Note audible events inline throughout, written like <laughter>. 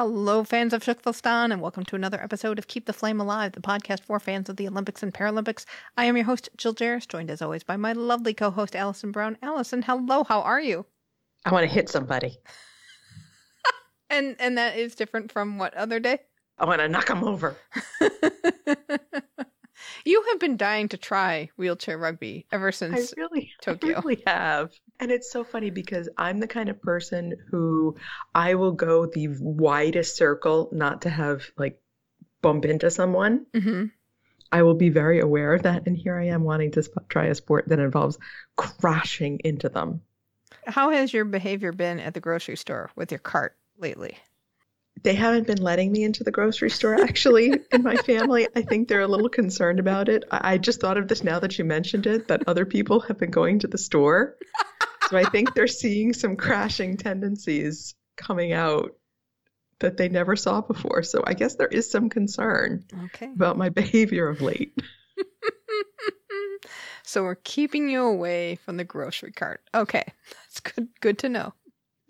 Hello, fans of Shuklistan, and welcome to another episode of Keep the Flame Alive, the podcast for fans of the Olympics and Paralympics. I am your host, Jill Jaracz, joined as always by my lovely co host, Alison Brown. Alison, hello, how are you? I want to hit somebody. <laughs> And and that is different from what other day? I want to knock them over. <laughs> you have been dying to try wheelchair rugby ever I since. really, Tokyo. I really have. And it's so funny because I'm the kind of person who I will go the widest circle not to have like bump into someone. hmm I will be very aware of that. And here I am wanting to sp- try a sport that involves crashing into them. How has your behavior been at the grocery store with your cart lately? They haven't been letting me into the grocery store actually in my family. I think they're a little concerned about it. I, I just thought of this now that you mentioned it that other people have been going to the store. So I think they're seeing some crashing tendencies coming out that they never saw before. So I guess there is some concern Okay. about my behavior of late. <laughs> so we're keeping you away from the grocery cart. Okay. <laughs> That's good good to know.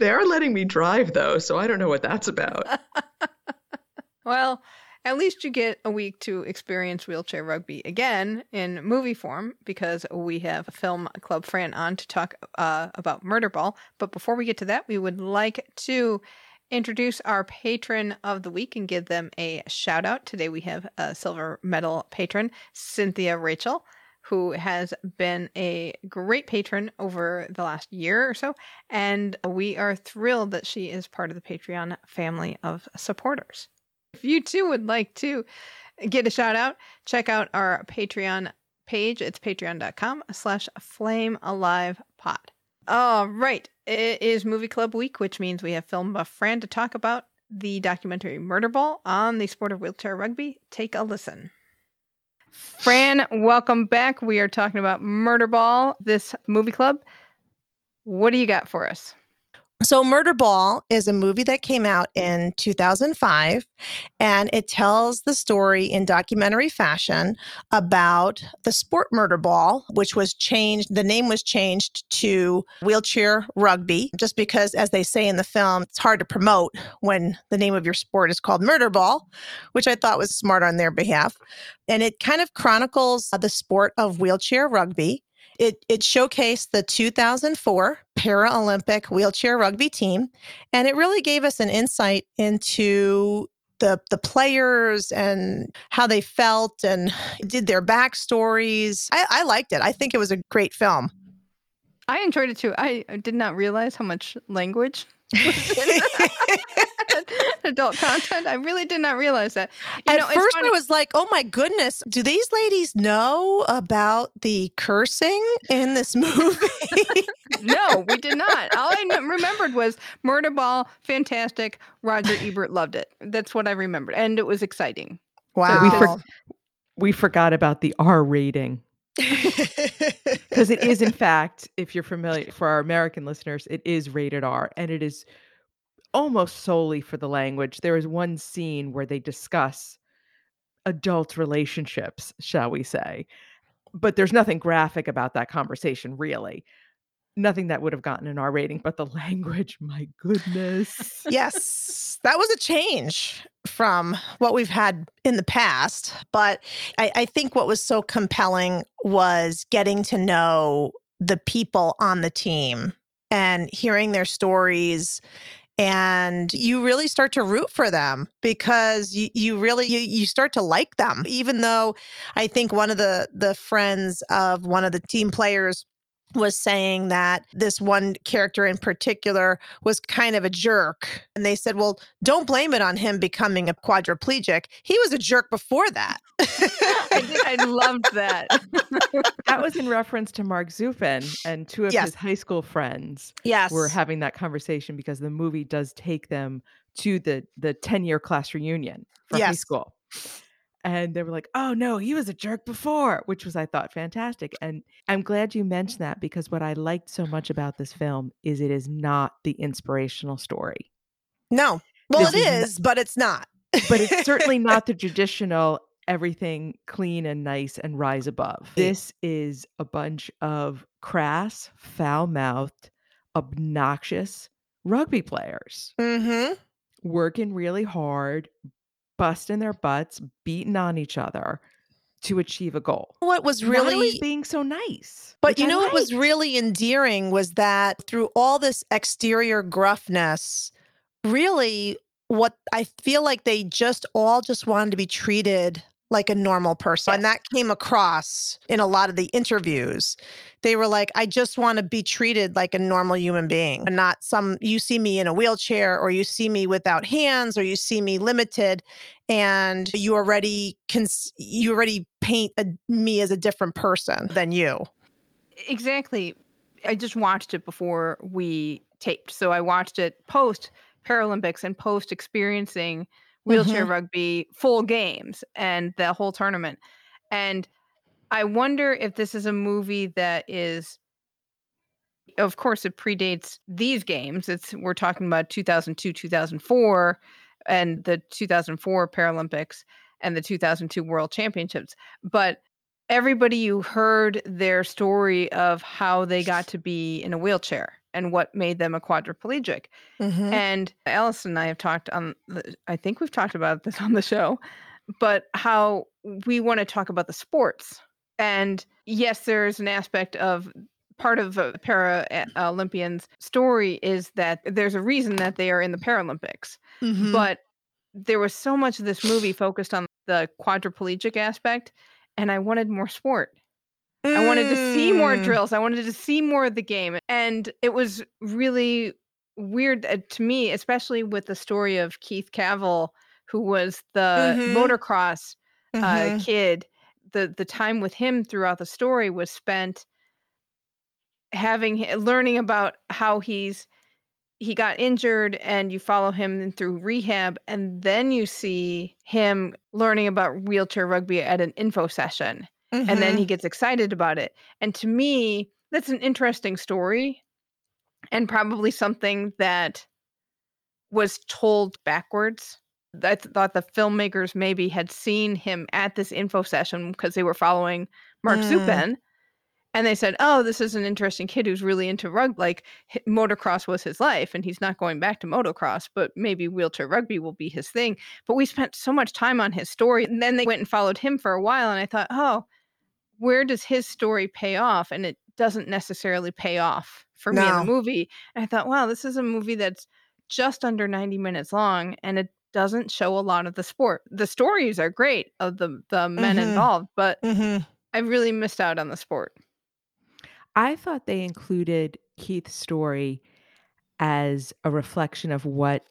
They are letting me drive though, so I don't know what that's about. <laughs> Well, at least you get a week to experience wheelchair rugby again in movie form because we have Film Club Fran on to talk uh, about Murderball. But before we get to that, we would like to introduce our patron of the week and give them a shout out. Today we have a silver medal patron, Cynthia Rachel. Who has been a great patron over the last year or so. And we are thrilled that she is part of the Patreon family of supporters. If you too would like to get a shout out, check out our Patreon page. It's patreon.com slash flame alive pod. All right. It is movie club week, which means we have film buff Fran to talk about the documentary Murderball on the sport of wheelchair rugby. Take a listen. Fran, welcome back. We are talking about Murderball, this movie club. What do you got for us? So, Murderball is a movie that came out in 2005, and it tells the story in documentary fashion about the sport Murderball, which was changed, the name was changed to wheelchair rugby, just because, as they say in the film, it's hard to promote when the name of your sport is called Murderball, which I thought was smart on their behalf. And it kind of chronicles the sport of wheelchair rugby. It, it showcased the 2004 Paralympic wheelchair rugby team, and it really gave us an insight into the the players and how they felt and <sighs> did their backstories. I, I liked it. I think it was a great film. I enjoyed it too. I I did not realize how much language <laughs> <laughs> was adult content. I really did not realize that. You At know, first, funny- I was like, "Oh my goodness, do these ladies know about the cursing in this <laughs> movie?" no, we did not. All I remembered was Murderball, fantastic. Roger Ebert loved it. That's what I remembered, and it was exciting. wow. we for- we forgot about the R rating <laughs> because it is, in fact, if you're familiar for our American listeners, it is rated R and it is almost solely for the language. There is one scene where they discuss adult relationships, shall we say, but there's nothing graphic about that conversation, really. Nothing that would have gotten an R rating, but the <laughs> language, my goodness. yes, that was a change from what we've had in the past. But I, I think what was so compelling was getting to know the people on the team and hearing their stories. And you really start to root for them because you, you really you, you start to like them, even though I think one of the the friends of one of the team players was saying that this one character in particular was kind of a jerk. And they said, well, don't blame it on him becoming a quadriplegic. He was a jerk before that. <laughs> I, did, I loved that. <laughs> that was in reference to Mark Zupan and two of Yes. his high school friends yes. were having that conversation because the movie does take them to the the 10 year class reunion for high school. And they were like, oh no, he was a jerk before, which was, I thought, fantastic. And I'm glad you mentioned that because what I liked so much about this film is it is not the inspirational story. No. Well, This it is is, but it's not. but it's certainly <laughs> not the traditional everything clean and nice and rise above. This is a bunch of crass, foul mouthed, obnoxious rugby players Mm-hmm. working really hard, busting their butts, beating on each other to achieve a goal. What was really being so nice. But you know what was really endearing was that through all this exterior gruffness, really what I feel like they just all just wanted to be treated like a normal person. And that came across in a lot of the interviews. They were like, I just want to be treated like a normal human being and not some, you see me in a wheelchair or you see me without hands or you see me limited and you already can, you already paint a, me as a different person than you. Exactly. I just watched it before we taped. So I watched it post Paralympics and post experiencing wheelchair mm-hmm. rugby full games and the whole tournament. And I wonder if this is a movie that is of course it predates these games. It's we're talking about 2002, 2004 and the 2004 Paralympics and the 2002 World Championships. But everybody you heard their story of how they got to be in a wheelchair and what made them a quadriplegic. Mhm. And Alison and I have talked on, the, I think we've talked about this <laughs> on the show, but how we want to talk about the sports. And yes, there's an aspect of part of a para uh, Olympians' story is that there's a reason that they are in the Paralympics. Mhm. But there was so much of this movie focused on the quadriplegic aspect, and I wanted more sport. I wanted to see more Mm. drills. I wanted to see more of the game. And it was really weird uh, to me, especially with the story of Keith Cavill, who was the Mhm. motocross uh, Mhm. kid. The the time with him throughout the story was spent having learning about how he's he got injured and you follow him through rehab and then you see him learning about wheelchair rugby at an info session and then he gets excited about it. And to me, that's an interesting story and probably something that was told backwards. I th- thought the filmmakers maybe had seen him at this info session because they were following Mark Mm. Zupan. And they said, "Oh, this is an interesting kid who's really into rugby. Like motocross was his life, and he's not going back to motocross. But maybe wheelchair rugby will be his thing." But we spent so much time on his story, and then they went and followed him for a while. And I thought, "Oh, where does his story pay off?" And it doesn't necessarily pay off for me in the movie. And I thought, "Wow, this is a movie that's just under ninety minutes long, and it doesn't show a lot of the sport. The stories are great of the the men Mhm. involved, but Mhm. I really missed out on the sport." I thought they included Keith's story as a reflection of what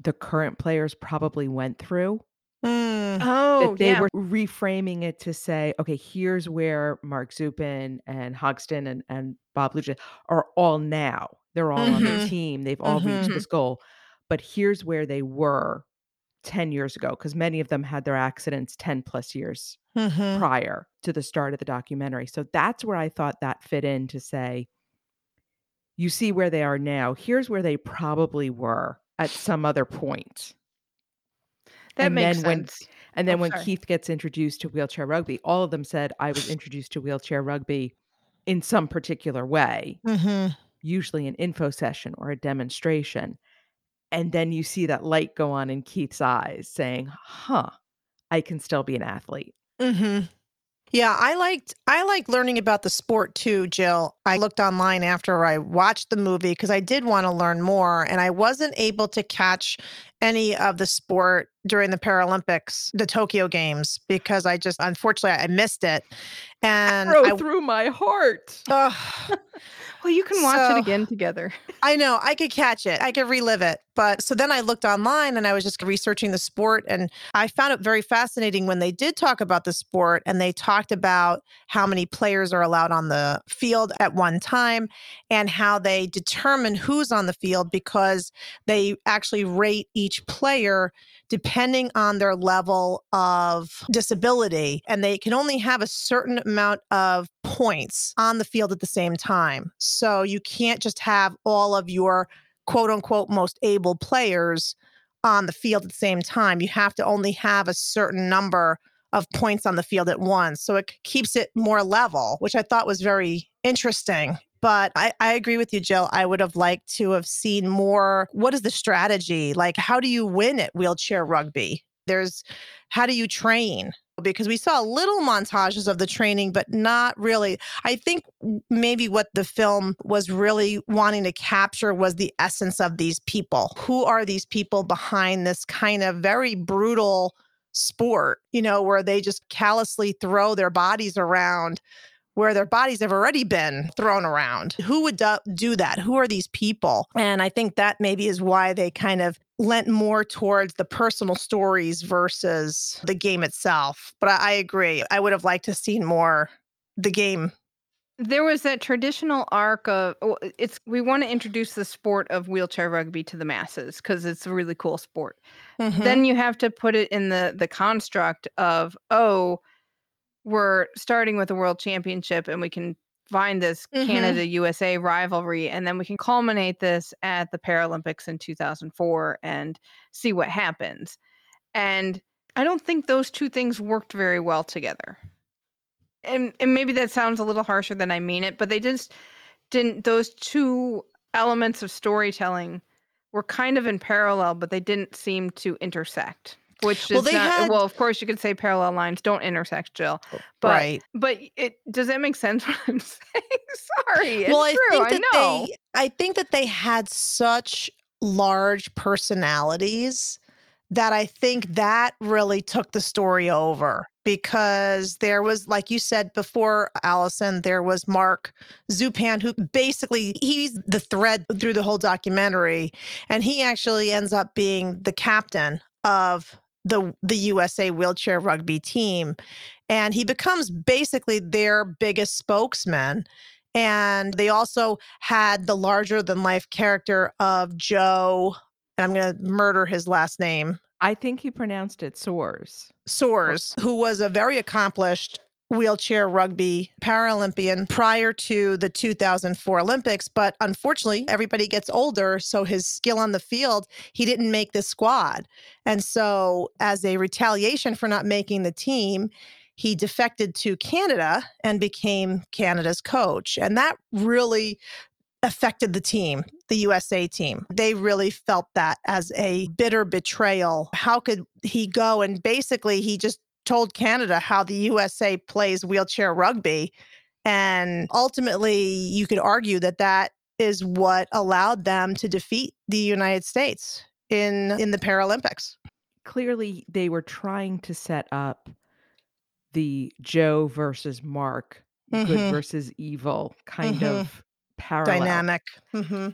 the current players probably went through. Mm. Oh, that they yeah. were reframing it to say, okay, here's where Mark Zupan and Hogsett and, and Bob Lujano are all now. They're all on the team. They've all reached Mhm. this goal. But here's where they were 10 years ago, because many of them had their accidents 10 plus years Mhm. prior to the start of the documentary. So that's where I thought that fit in to say, you see where they are now. Here's where they probably were at some other point. That and makes then when and then Oh, when sorry. Keith gets introduced to wheelchair rugby, all of them said I was introduced to wheelchair rugby in some particular way, Mhm. usually an info session or a demonstration. And then you see that light go on in Keith's eyes saying, "Huh, I can still be an athlete." Mhm. Yeah, I liked I liked learning about the sport too, Jill. I looked online after I watched the movie because I did want to learn more and I wasn't able to catch any of the sport during the Paralympics, the Tokyo Games because I just unfortunately I missed it. And Arrow I, through my heart. Ugh. <laughs> Well, you can watch So- it again together. I know I could catch it. I could relive it. But so then I looked online and I was just researching the sport and I found it very fascinating when they did talk about the sport and they talked about how many players are allowed on the field at one time and how they determine who's on the field because they actually rate each player depending on their level of disability and they can only have a certain amount of points on the field at the same time. So you can't just have all of your quote unquote most able players on the field at the same time. You have to only have a certain number of points on the field at once. So it keeps it more level, which I thought was very interesting. But I, I agree with you, Jill. I would have liked to have seen more. What is the strategy? Like, how do you win at wheelchair rugby? There's how do you train? Because we saw little montages of the training, but not really. I think maybe what the film was really wanting to capture was the essence of these people. Who are these people behind this kind of very brutal sport, you know, where they just callously throw their bodies around where their bodies have already been thrown around. Who would do, that? Who are these people? And I think that maybe is why they kind of lent more towards the personal stories versus the game itself. But I, I agree. I would have liked to have seen more the game. There was that traditional arc of oh, it's we want to introduce the sport of wheelchair rugby to the masses because it's a really cool sport. Mhm. Then you have to put it in the the construct of oh, we're starting with the world championship and we can find this Mhm. Canada USA rivalry and then we can culminate this at the Paralympics in 2004 and see what happens. And I don't think those two things worked very well together. And and maybe that sounds a little harsher than I mean it, but they just didn't those two elements of storytelling were kind of in parallel, but they didn't seem to intersect. Which is Well, they not, had- well, of course, you could say parallel lines don't intersect, Jill. Oh, but right. but it does that make sense <laughs> what I'm saying? Sorry, it's well, I true. think that know. they I think that they had such large personalities that I think that really took the story over because there was like you said before Alison there was Mark Zupan who basically he's the thread through the whole documentary and he actually ends up being the captain of the the USA wheelchair rugby team and he becomes basically their biggest spokesman and they also had the larger than life character of Joe, and I'm going to murder his last name, I think he pronounced it Soars. Soares, who was a very accomplished wheelchair rugby Paralympian prior to the 2004 Olympics. But unfortunately, everybody gets older. So his skill on the field, he didn't make the squad. And so, as a retaliation for not making the team, he defected to Canada and became Canada's coach. And that really affected the team, the USA team. They really felt that as a bitter betrayal. How could he go? And basically, he just told Canada how the USA plays wheelchair rugby. And ultimately, you could argue that that is what allowed them to defeat the United States in, in the Paralympics. Clearly, they were trying to set up the Joe versus Mark, good Mhm. versus evil kind Mhm. of parallel. Dynamic. hmm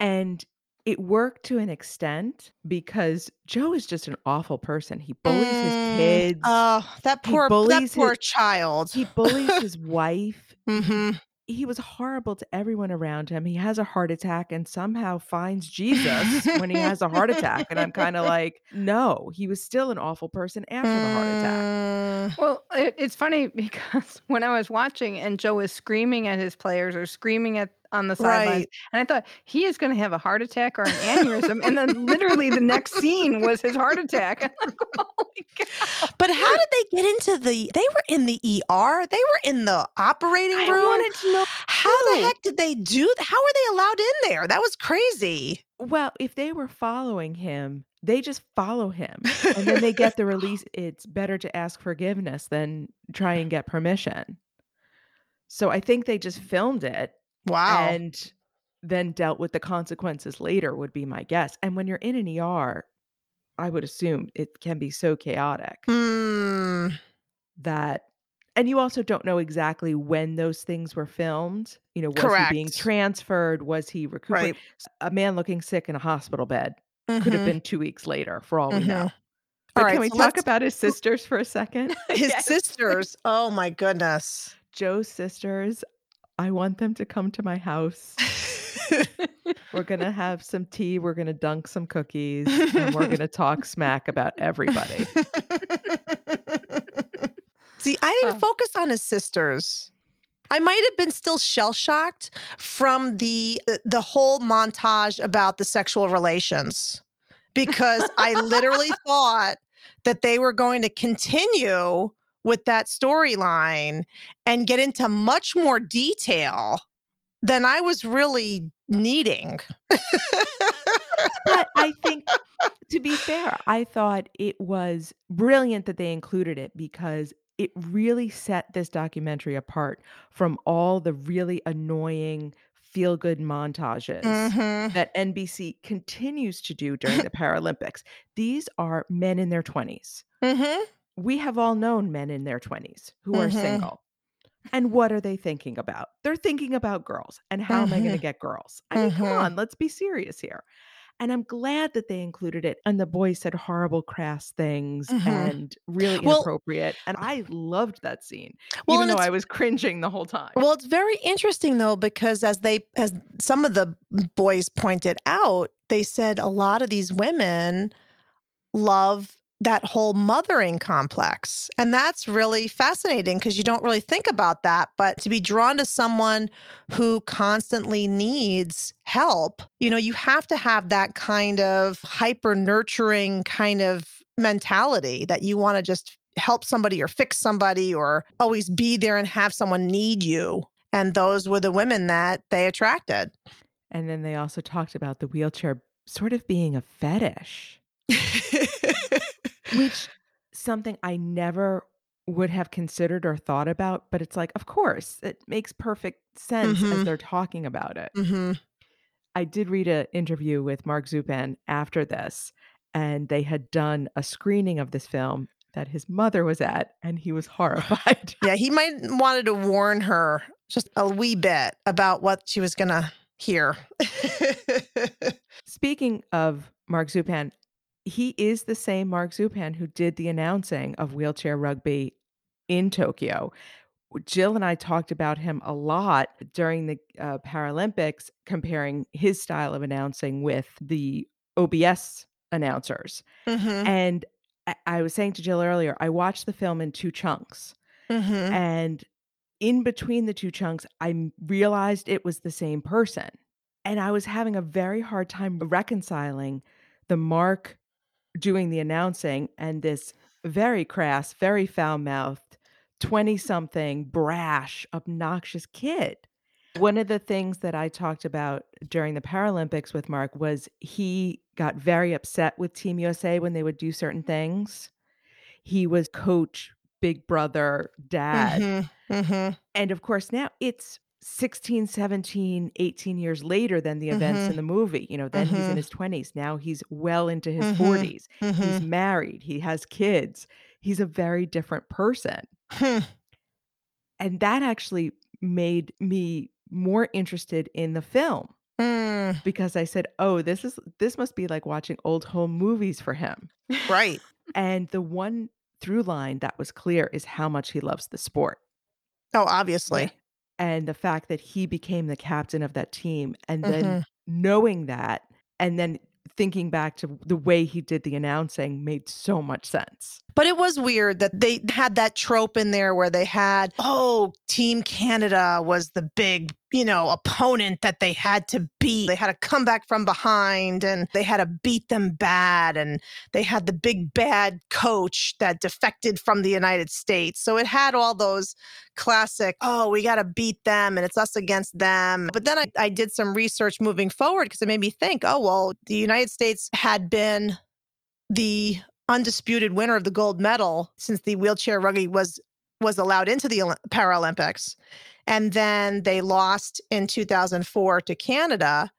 And it worked to an extent because Joe is just an awful person. He bullies his kids. Oh, that He poor, that poor his- child. he bullies his <laughs> wife. hmm He was horrible to everyone around him. He has a heart attack and somehow finds Jesus when he has a heart attack. And I'm kind of <laughs> like, no, he was still an awful person after the heart attack. Mm, Well, it, it's funny <laughs> because when I was watching and Joe was screaming at his players or screaming at on the sidelines, Right. and I thought he is going to have a heart attack or an aneurysm, and then literally the next scene was his heart attack. I'm <laughs> like, Holy! But how did they get into the? They were in the ER. They were in the operating I room. wanted to know. How the heck did they do? th- How were they allowed in there? That was crazy. Well, if they were following him, they just follow him and then they get the <laughs> release. It's better to ask forgiveness than try and get permission. So I think they just filmed it Wow. and then dealt with the consequences later, would be my guess. And when you're in an ER, I would assume it can be so chaotic Hmm. that and you also don't know exactly when those things were filmed. You know, was he being transferred? Was he recuperating? Right. A man looking sick in a hospital bed could have Mhm. been two weeks later, for all we know. But All can we so talk about his sisters for a second? <laughs> His Yes. sisters. Oh my goodness. Joe's sisters. I want them to come to my house. <laughs> We're gonna have some tea. We're gonna dunk some cookies, and we're gonna talk smack about everybody. <laughs> See, I didn't focus on his sisters. I might have been still shell shocked from the uh, the whole montage about the sexual relations because I literally <laughs> thought that they were going to continue with that storyline and get into much more detail than I was really needing. but I <laughs> think, to be fair, I thought it was brilliant that they included it because it really set this documentary apart from all the really annoying feel good montages Mhm. that NBC continues to do during the <laughs> Paralympics. These are men in their 20s. Mhm. We have all known men in their 20s who are Mhm. single. And what are they thinking about? They're thinking about girls and how am I going to Mhm. get girls? I mean, come Mhm. on, let's be serious here. And I'm glad that they included it. And the boys said horrible, crass things Mhm. and really Well- inappropriate. And I loved that scene, Well, even though I was cringing the whole time. Well, it's very interesting though because as they as some of the boys pointed out, they said a lot of these women love that whole mothering complex. And that's really fascinating because you don't really think about that, but to be drawn to someone who constantly needs help, you know, you have to have that kind of hyper nurturing kind of mentality that you want to just help somebody or fix somebody or always be there and have someone need you. And those were the women that they attracted. and then they also talked about the wheelchair sort of being a fetish. <laughs> which something I never would have considered or thought about, but it's like, of course, it makes perfect sense as Mhm. they're talking about it. hmm I did read an interview with Mark Zupan after this, and they had done a screening of this film that his mother was at, and he was <sighs> horrified. Yeah, he might wanted to warn her just a wee bit about what she was gonna hear. <laughs> Speaking of Mark Zupan, he is the same Mark Zupan who did the announcing of wheelchair rugby in Tokyo. Jill and I talked about him a lot during the uh, Paralympics, comparing his style of announcing with the OBS announcers. Mhm, And I, I was saying to Jill earlier, I watched the film in two chunks. mhm. And in between the two chunks, I realized it was the same person. And I was having a very hard time reconciling the Mark doing the announcing and this very crass, very foul mouthed, 20 something, brash, obnoxious kid. One of the things that I talked about during the Paralympics with Mark was he got very upset with Team USA when they would do certain things. He was coach, big brother, dad. Mhm, mhm. And of course, now it's 16, 17, 18 years later than the events in the movie. You know, then he's in Mhm. his 20s. Now he's well into his Mhm. 40s. He's Mhm. married. He has kids. He's a very different person. Hmm. And that actually made me more interested in the film Mm, because I said, "Oh, this is this must be like watching old home movies for him." right. And the one through line that was clear is how much he loves the sport. Oh, obviously. And the fact that he became the captain of that team and then Mhm. knowing that and then thinking back to the way he did the announcing made so much sense. But it was weird that they had that trope in there where they had, oh, Team Canada was the big, you know, opponent that they had to beat. They had to come back from behind and they had to beat them bad. And they had the big bad coach that defected from the United States. So it had all those classic, oh, we got to beat them and it's us against them. But then I, I did some research moving forward because it made me think, oh, well, the United States had been the undisputed winner of the gold medal since the wheelchair rugby was was allowed into the Paralympics. And then they lost in 2004 to Canada.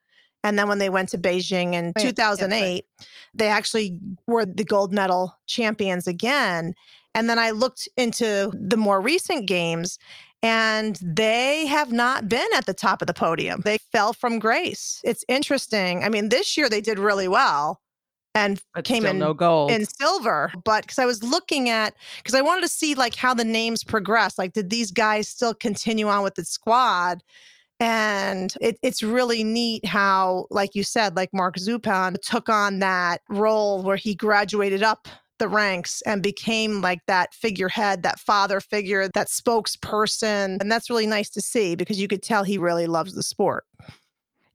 And then when they went to Beijing in Right, yeah, right. 2008, they actually were the gold medal champions again. And then I looked into the more recent games and they have not been at the top of the podium. They fell from grace. It's interesting. I mean, this year they did really well and But came in no gold. in silver but because i was looking at because i wanted to see like how the names progress like did these guys still continue on with the squad and it, it's really neat how like you said like mark zupan took on that role where he graduated up the ranks and became like that figurehead that father figure that spokesperson and that's really nice to see because you could tell he really loves the sport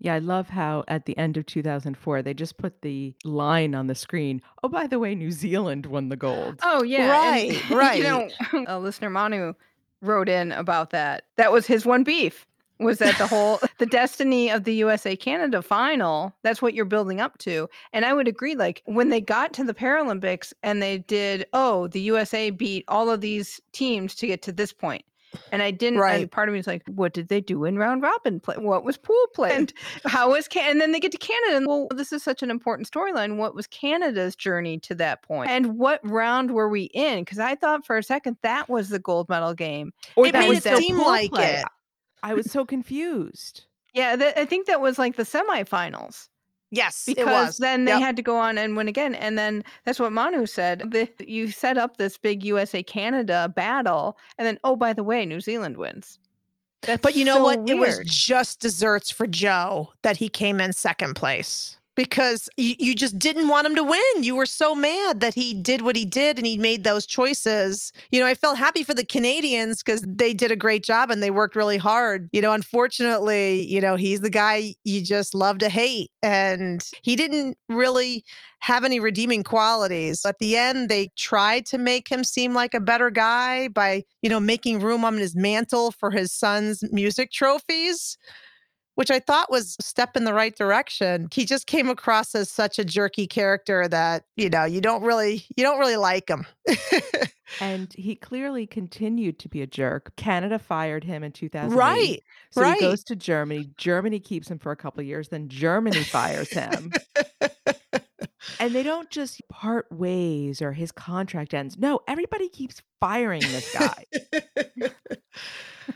Yeah, I love how at the end of 2004 they just put the line on the screen. Oh, by the way, New Zealand won the gold. Oh yeah, Right, and, right. <laughs> You know, a <laughs> uh, listener Manu wrote in about that. That was his one beef. Was that the whole <laughs> the destiny of the USA Canada final? That's what you're building up to. And I would agree. Like when they got to the Paralympics and they did, oh, the USA beat all of these teams to get to this point. And I didn't. Right. And part of me was like, what did they do in round robin play? What was pool play? And how was Can? And then they get to Canada, and well, this is such an important storyline. What was Canada's journey to that point? And what round were we in? Because I thought for a second that was the gold medal game. Or it that made was it seem pool like play. it. I was so confused. Yeah, th- I think that was like the semifinals yes because then they Yep. had to go on and win again. And then that's what Manu said. The, you set up this big USA Canada battle, and then oh by the way, New Zealand wins. That's But you know so what? It was just desserts for Joe that he came in second place because you, you just didn't want him to win. You were so mad that he did what he did and he made those choices. You know, I felt happy for the Canadians because they did a great job and they worked really hard. You know, unfortunately, you know, he's the guy you just love to hate. And he didn't really have any redeeming qualities. At the end, they tried to make him seem like a better guy by, you know, making room on his mantle for his son's music trophies, which I thought was a step in the right direction. He just came across as such a jerky character that, you know, you don't really you don't really like him. <laughs> And he clearly continued to be a jerk. Canada fired him in 2008. right. So right. he goes to Germany. Germany keeps him for a couple of years. Then Germany fires him. <laughs> and they don't just part ways or his contract ends. No, everybody keeps firing this guy. <laughs>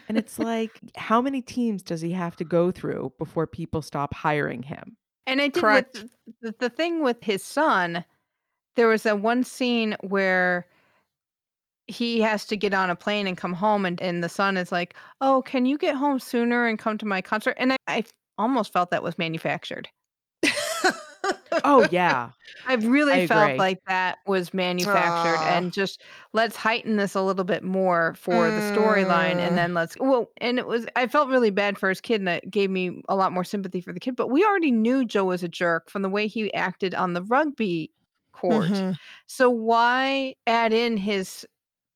and it's like, how many teams does he have to go through before people stop hiring him? And I did Correct. with the, the thing with his son. There was a one scene where he has to get on a plane and come home, and, and the son is like, "Oh, can you get home sooner and come to my concert?" And I, I almost felt that was manufactured. Oh, yeah. I really I felt agree. like that was manufactured, Aw. and just let's heighten this a little bit more for the storyline, Mm. and then let's well. And it was I felt really bad for his kid, and it gave me a lot more sympathy for the kid. But we already knew Joe was a jerk from the way he acted on the rugby court. Mhm. So why add in his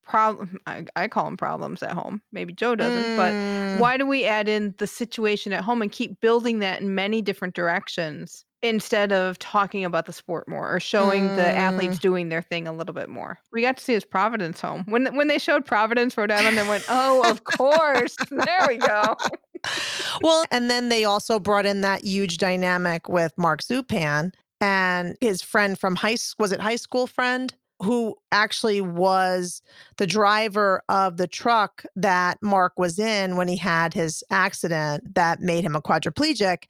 problem? <laughs> I, I call them problems at home. Maybe Joe doesn't, but Mm. why do we add in the situation at home and keep building that in many different directions instead of talking about the sport more or showing the athletes doing their thing a little bit more? We got to see his Providence home. When when they showed Providence, Rhode Island, they went, "Oh, of course, there we go." <laughs> well, and then they also brought in that huge dynamic with Mark Zupan and his friend from high was it high school friend who actually was the driver of the truck that Mark was in when he had his accident that made him a quadriplegic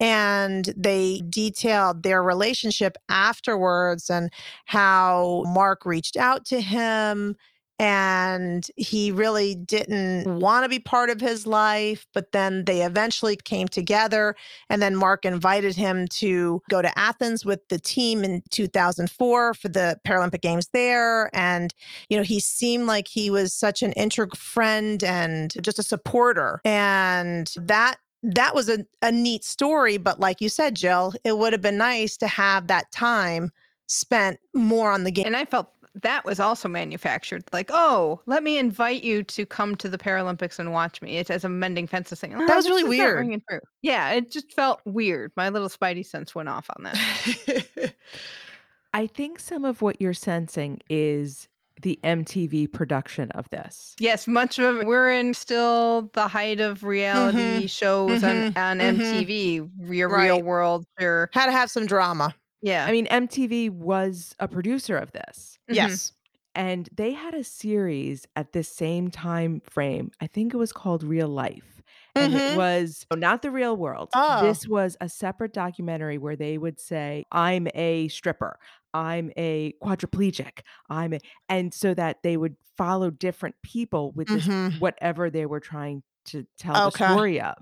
and they detailed their relationship afterwards and how Mark reached out to him and he really didn't mm. want to be part of his life but then they eventually came together and then mark invited him to go to athens with the team in 2004 for the paralympic games there and you know he seemed like he was such an integral friend and just a supporter and that that was a, a neat story but like you said jill it would have been nice to have that time spent more on the game. And I felt that was also manufactured. Like, oh, let me invite you to come to the Paralympics and watch me. It's as a mending fences thing. That was really weird. Yeah, it just felt weird. My little spidey sense went off on that. <laughs> I think some of what you're sensing is the MTV production of this. yes, much of it. We're in still the height of reality shows on, mhm, on mhm. MTV, your Right. real world. Sure. had to have some drama Yeah. I mean, MTV was a producer of this. Mhm. yes And they had a series at this same time frame. I think it was called Real Life. And it Mhm. was not the real world. Oh. This was a separate documentary where they would say, I'm a stripper, I'm a quadriplegic, I'm a, and so that they would follow different people with this, Mhm. whatever they were trying to tell Okay. the story of.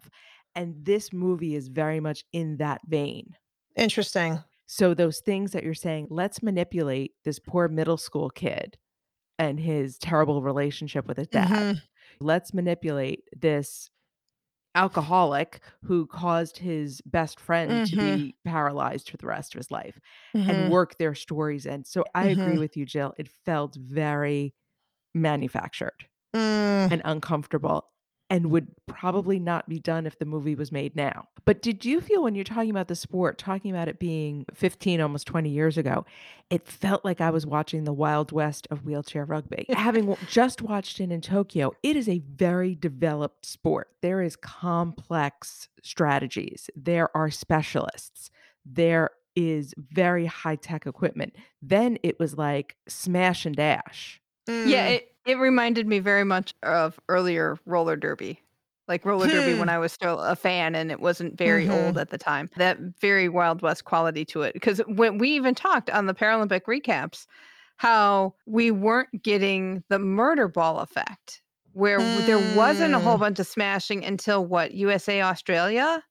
And this movie is very much in that vein. Interesting. So those things that you're saying, let's manipulate this poor middle school kid and his terrible relationship with his dad. Mhm. Let's manipulate this alcoholic who caused his best friend to Mhm. be paralyzed for the rest of his life Mhm. and work their stories in. So I agree Mhm. with you, Jill. It felt very manufactured Mm. and uncomfortable and would probably not be done if the movie was made now. But did you feel when you're talking about the sport, talking about it being 15, almost 20 years ago, it felt like I was watching the Wild West of wheelchair rugby. <laughs> Having just watched it in Tokyo, it is a very developed sport. There is complex strategies, there are specialists, there is very high tech equipment. Then it was like smash and dash. Yeah, Mm. it, it reminded me very much of earlier roller derby. Like roller derby Hmm. when I was still a fan and it wasn't very old Mhm. at the time. That very Wild West quality to it. Because when we even talked on the Paralympic recaps, how we weren't getting the murder ball effect, where w- there wasn't a whole Mm. bunch of smashing until what, USA, Australia?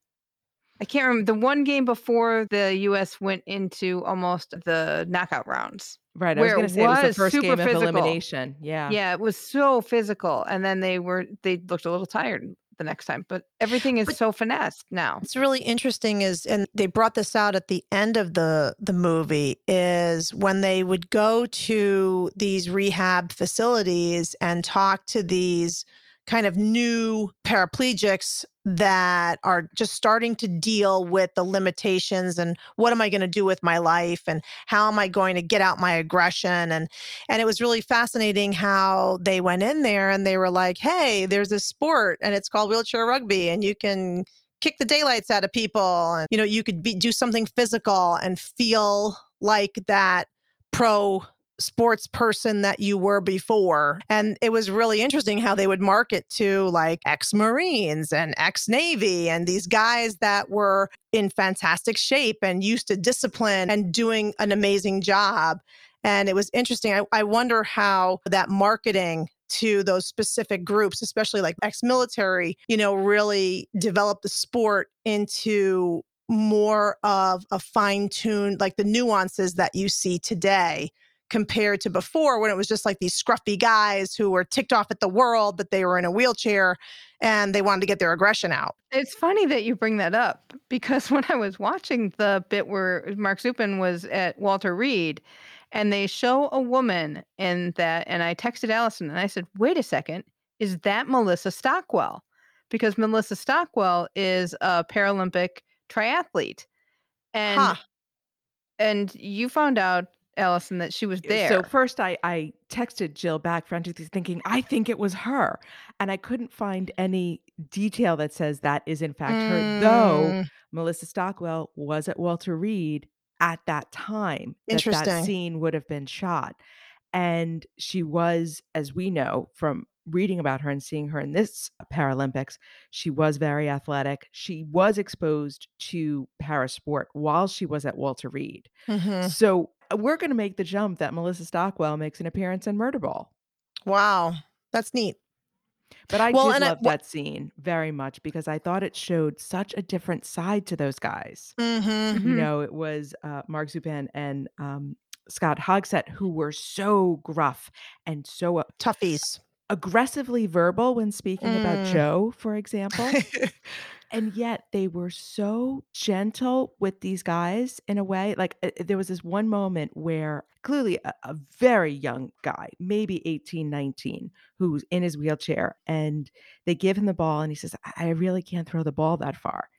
I can't remember the one game before the US went into almost the knockout rounds. Right. I was going it to say it was the was first super game of physical. elimination. Yeah. Yeah, it was so physical, and then they were they looked a little tired the next time. But everything is But- so finessed now. It's really interesting is, and they brought this out at the end of the the movie, is when they would go to these rehab facilities and talk to these kind of new paraplegics that are just starting to deal with the limitations and what am I going to do with my life and how am I going to get out my aggression and and it was really fascinating how they went in there and they were like, "Hey, there's a sport and it's called wheelchair rugby and you can kick the daylights out of people and you know you could be do something physical and feel like that pro sports person that you were before and it was really interesting how they would market to like ex-marines and ex-navy and these guys that were in fantastic shape and used to discipline and doing an amazing job. And it was interesting i, I wonder how that marketing to those specific groups, especially like ex military, you know, really develop the sport into more of a fine tuned, like the nuances that you see today compared to before when it was just like these scruffy guys who were ticked off at the world that they were in a wheelchair and they wanted to get their aggression out. It's funny that you bring that up because <laughs> when I was watching the bit where Mark Zupan was at Walter Reed and they show a woman in that, and I texted Alison and I said, wait a second, is that Melissa Stockwell? Because Melissa Stockwell is a Paralympic triathlete. And Huh. and you found out, Alison, that she was there. So first I I texted Jill back frantically thinking, I think it was her. And I couldn't find any detail that says that is in fact her, though Mm, Melissa Stockwell was at Walter Reed at that time that that scene would have been shot. And she was, as we know from reading about her and seeing her in this Paralympics, she was very athletic. She was exposed to parasport while she was at Walter Reed. mhm. So we're going to make the jump that Melissa Stockwell makes an appearance in Murderball. Wow. That's neat. But I Well, did I- love wha- that scene very much because I thought it showed such a different side to those guys. Mm-hmm. You Mhm. know, it was uh, Mark Zupan and um, Scott Hogsett who were so gruff and so uh, Toughies. aggressively verbal when speaking about Mm. Joe, for example. <laughs> and yet they were so gentle with these guys in a way like uh, there was this one moment where clearly a, a very young guy maybe 18 19 who's in his wheelchair and they give him the ball and he says i I really can't throw the ball that far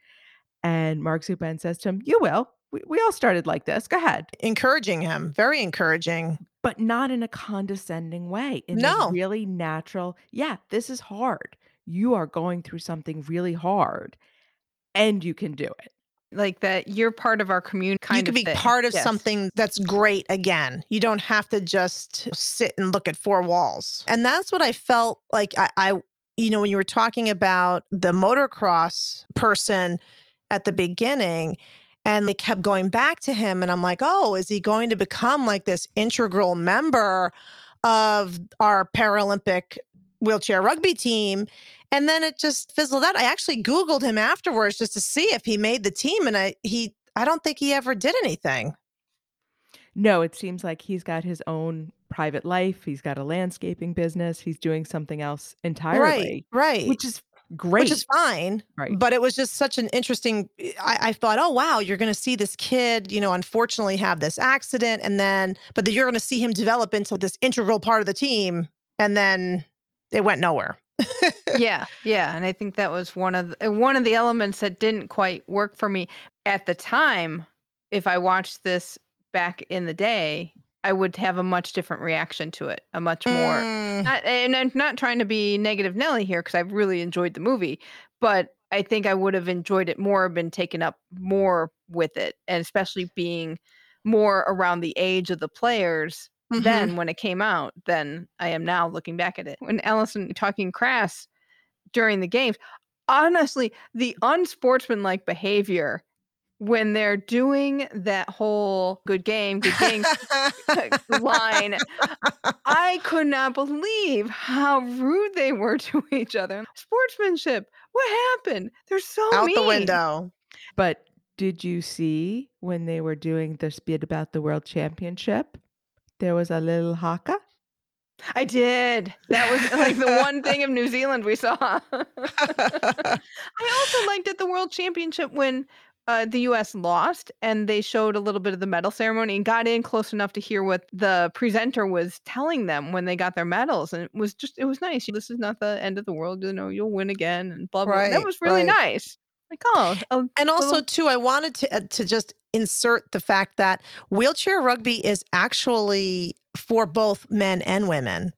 and mark zupan says to him you will we, we all started like this go ahead encouraging him. Very encouraging. but not in a condescending way in No. really natural yeah this is hard you are going through something really hard and you can do it like that you're part of our community kind you can of be thing. part of Yes. something that's great again. You don't have to just sit and look at four walls. And that's what I felt like I, I you know, when you were talking about the motocross person at the beginning, and they kept going back to him, and I'm like, oh, is he going to become like this integral member of our Paralympic wheelchair rugby team? And then it just fizzled out. I actually Googled him afterwards just to see if he made the team, and I he I don't think he ever did anything. No, it seems like he's got his own private life. He's got a landscaping business. He's doing something else entirely, Right, right. which is great. Which is fine. Right. But it was just such an interesting. I, I thought, oh, wow, you're going to see this kid, you know, unfortunately have this accident. And then, but then you're going to see him develop into this integral part of the team. And then it went nowhere. yeah, yeah, and I think that was one of the, one of the elements that didn't quite work for me at the time. If I watched this back in the day, I would have a much different reaction to it, a much more. Mm, Not, and I'm not trying to be negative Nelly here because I really enjoyed the movie, but I think I would have enjoyed it more, been taken up more with it, and especially being more around the age of the players mhm. then when it came out than I am now looking back at it. When Allison talking crass during the games, honestly, the unsportsmanlike behavior when they're doing that whole good game, good game <laughs> line, I could not believe how rude they were <laughs> to each other. Sportsmanship. What happened? They're so out mean. the window. But did you see when they were doing this bit about the world championship? There was a little haka. I did. That was like the one thing of New Zealand we saw. <laughs> I also <laughs> liked at the World Championship when uh, the U.S. lost and they showed a little bit of the medal ceremony and got in close enough to hear what the presenter was telling them when they got their medals, and it was just it was nice. This is not the end of the world, you know. You'll win again, and blah blah. blah. That was really right. nice. Like oh, a And also, little- too, I wanted to uh, to just insert the fact that wheelchair rugby is actually for both men and women,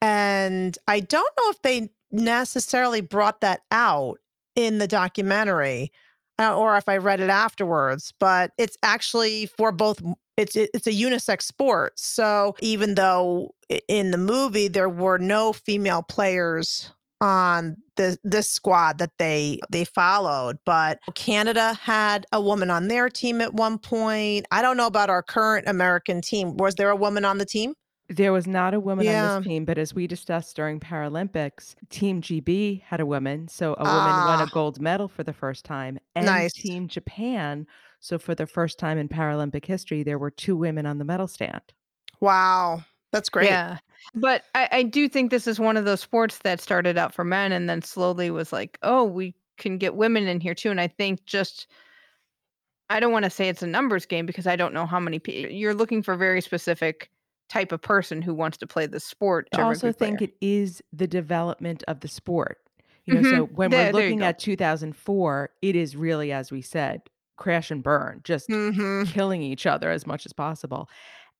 and I don't know if they necessarily brought that out in the documentary, uh, or if I read it afterwards. But it's actually for both. It's it's a unisex sport. So even though in the movie there were no female players on the this squad that they they followed but Canada had a woman on their team at one point I don't know about our current American team was there a woman on the team There was not a woman on this team, but as we discussed during Paralympics, Team GB had a woman. So a woman won Ah. a gold medal for the first time. And Nice. Team Japan. So for the first time in Paralympic history, there were two women on the medal stand. wow that's great Yeah. But I, I do think this is one of those sports that started out for men and then slowly was like, oh, we can get women in here too. And I think just, I don't want to say it's a numbers game because I don't know how many people you're looking for a very specific type of person who wants to play the sport. I also think player. it is the development of the sport. You know, so Mhm. when There- we're looking at 2004, it is really, as we said, crash and burn, just hmm killing each other as much as possible.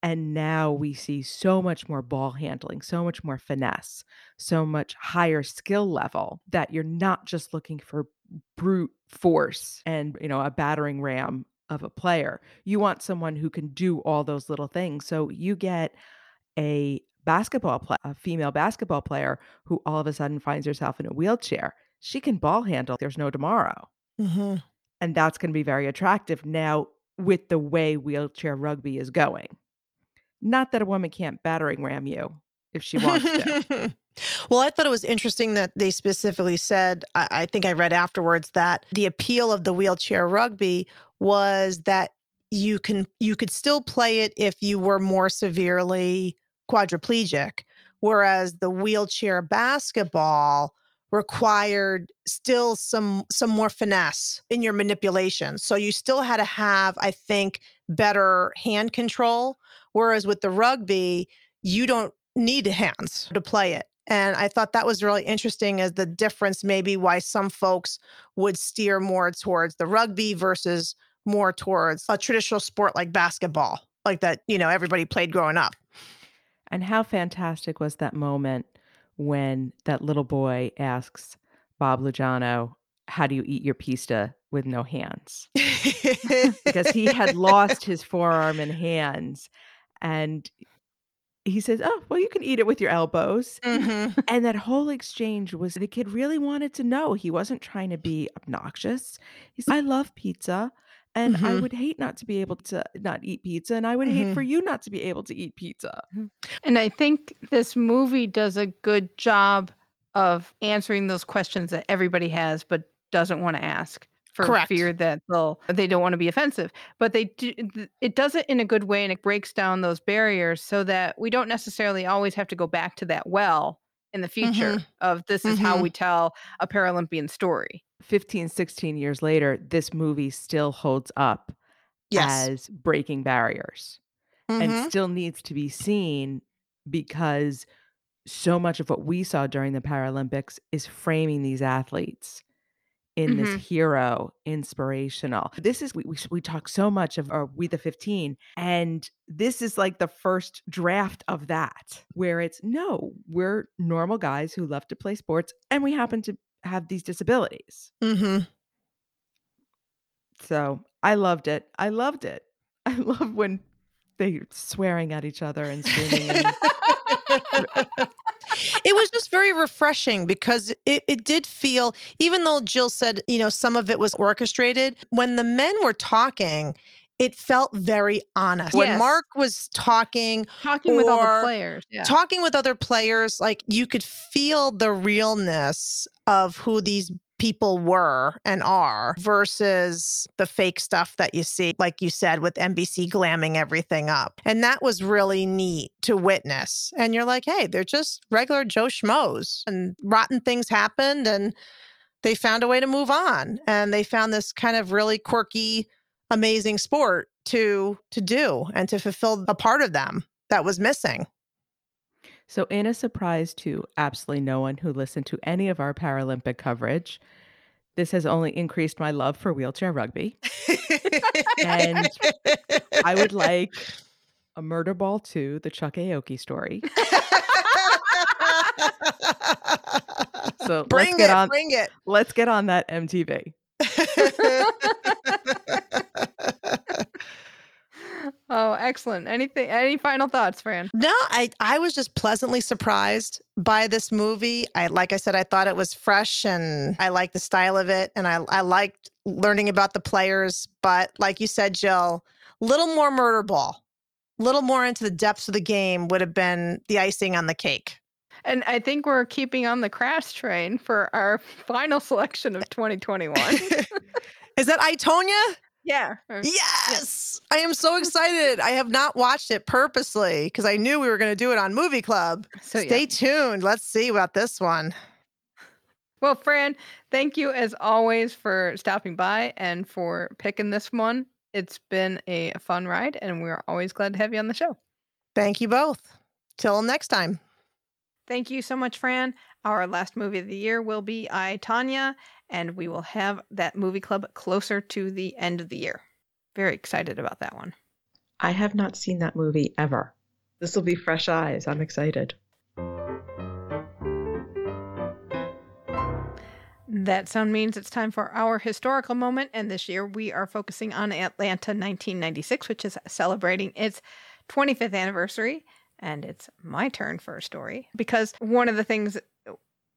And now we see so much more ball handling, so much more finesse, so much higher skill level that you're not just looking for brute force and, you know, a battering ram of a player. You want someone who can do all those little things. So you get a basketball player, a female basketball player who all of a sudden finds herself in a wheelchair. She can ball handle. There's no tomorrow hmm and that's going to be very attractive now with the way wheelchair rugby is going. Not that a woman can't battering ram you if she wants to. <laughs> well, I thought it was interesting that they specifically said, I, I think I read afterwards that the appeal of the wheelchair rugby was that you can you could still play it if you were more severely quadriplegic, whereas the wheelchair basketball required still some some more finesse in your manipulation. So you still had to have, I think, better hand control. Whereas with the rugby, you don't need hands to play it. And I thought that was really interesting as the difference, maybe why some folks would steer more towards the rugby versus more towards a traditional sport like basketball, like that, you know, everybody played growing up. and how fantastic was that moment when that little boy asks Bob Lujano, How do you eat your pista with no hands <laughs> because he had lost his forearm and hands. And he says, Oh, well, you can eat it with your elbows. Mhm. And that whole exchange was the kid really wanted to know. He wasn't trying to be obnoxious. He said, I love pizza. And I Mhm. would hate not to be able to not eat pizza. And I would hate for you not to be able to eat pizza. And I think this movie does a good job of answering those questions that everybody has but doesn't want to ask for Correct. fear that they'll they don't want to be offensive. But they do it does it in a good way and it breaks down those barriers so that we don't necessarily always have to go back to that well in the future of this is how Mhm. we tell a Paralympian story. 15, 16 years later, this movie still holds up Yes. as breaking barriers. Mhm. and still needs to be seen because so much of what we saw during the Paralympics is framing these athletes in this Mhm. hero inspirational. This is we, we we talk so much of our We the 15 and this is like the first draft of that where it's no, we're normal guys who love to play sports and we happen to have these disabilities. Mhm. So, I loved it. I loved it. <laughs> I love when they swearing at each other and screaming and <laughs> <laughs> it was just very refreshing because it, it did feel, even though Jill said, you know, some of it was orchestrated, when the men were talking, it felt very honest. When Mark was talking, Talking with all the players. Yeah. talking with other players, like you could feel the realness of who these people were and are versus the fake stuff that you see, like you said, with NBC glamming everything up. And that was really neat to witness. And you're like, hey, they're just regular Joe Schmoes and rotten things happened and they found a way to move on. And they found this kind of really quirky, amazing sport to to do and to fulfill a part of them that was missing. So, in a surprise to absolutely no one who listened to any of our Paralympic coverage, this has only increased my love for wheelchair rugby. And I would like a Murderball 2, the Chuck Aoki story. So bring let's get it, on. bring it. Let's get on that MTV. <laughs> <laughs> Oh, excellent. Anything any final thoughts, Fran? No, I I was just pleasantly surprised by this movie. I like I said, I thought it was fresh and I liked the style of it and I I liked learning about the players. But like you said, Jill, little more murder ball, little more into the depths of the game would have been the icing on the cake. And I think we're keeping on the crash train for our <laughs> final selection of 2021. <laughs> Is that I, Tonya? Yeah. or- Yes. I am so excited. I have not watched it purposely because I knew we were going to do it on Movie Club. So yeah. Stay tuned. Let's see about this one. Well, Fran, thank you as always for stopping by and for picking this one. It's been a fun ride, and we're always glad to have you on the show. Thank you both. Till next time. Thank you so much, Fran. Our last movie of the year will be I, Tonya, and we will have that movie club closer to the end of the year. Very excited about that one. I have not seen that movie ever. This will be fresh eyes. I'm excited. That sound means it's time for our historical moment, and this year we are focusing on Atlanta 1996, which is celebrating its 25th anniversary. And it's my turn for a story because one of the things,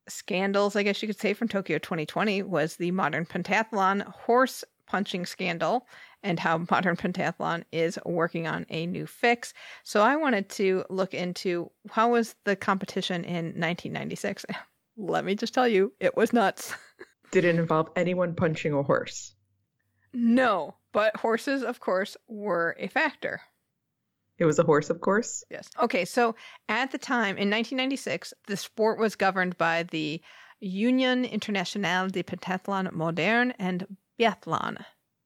scandals, I guess you could say, from Tokyo 2020 was the modern pentathlon horse punching scandal and how <laughs> modern pentathlon is working on a new fix. So I wanted to look into how was the competition in 1996. <laughs> Let me just tell you, it was nuts. <laughs> Did it involve anyone punching a horse? No, but horses, of course, were a factor. It was a horse, of course. Yes. Okay, so at the time in 1996, the sport was governed by the Union Internationale de Pentathlon Moderne and Biathlon,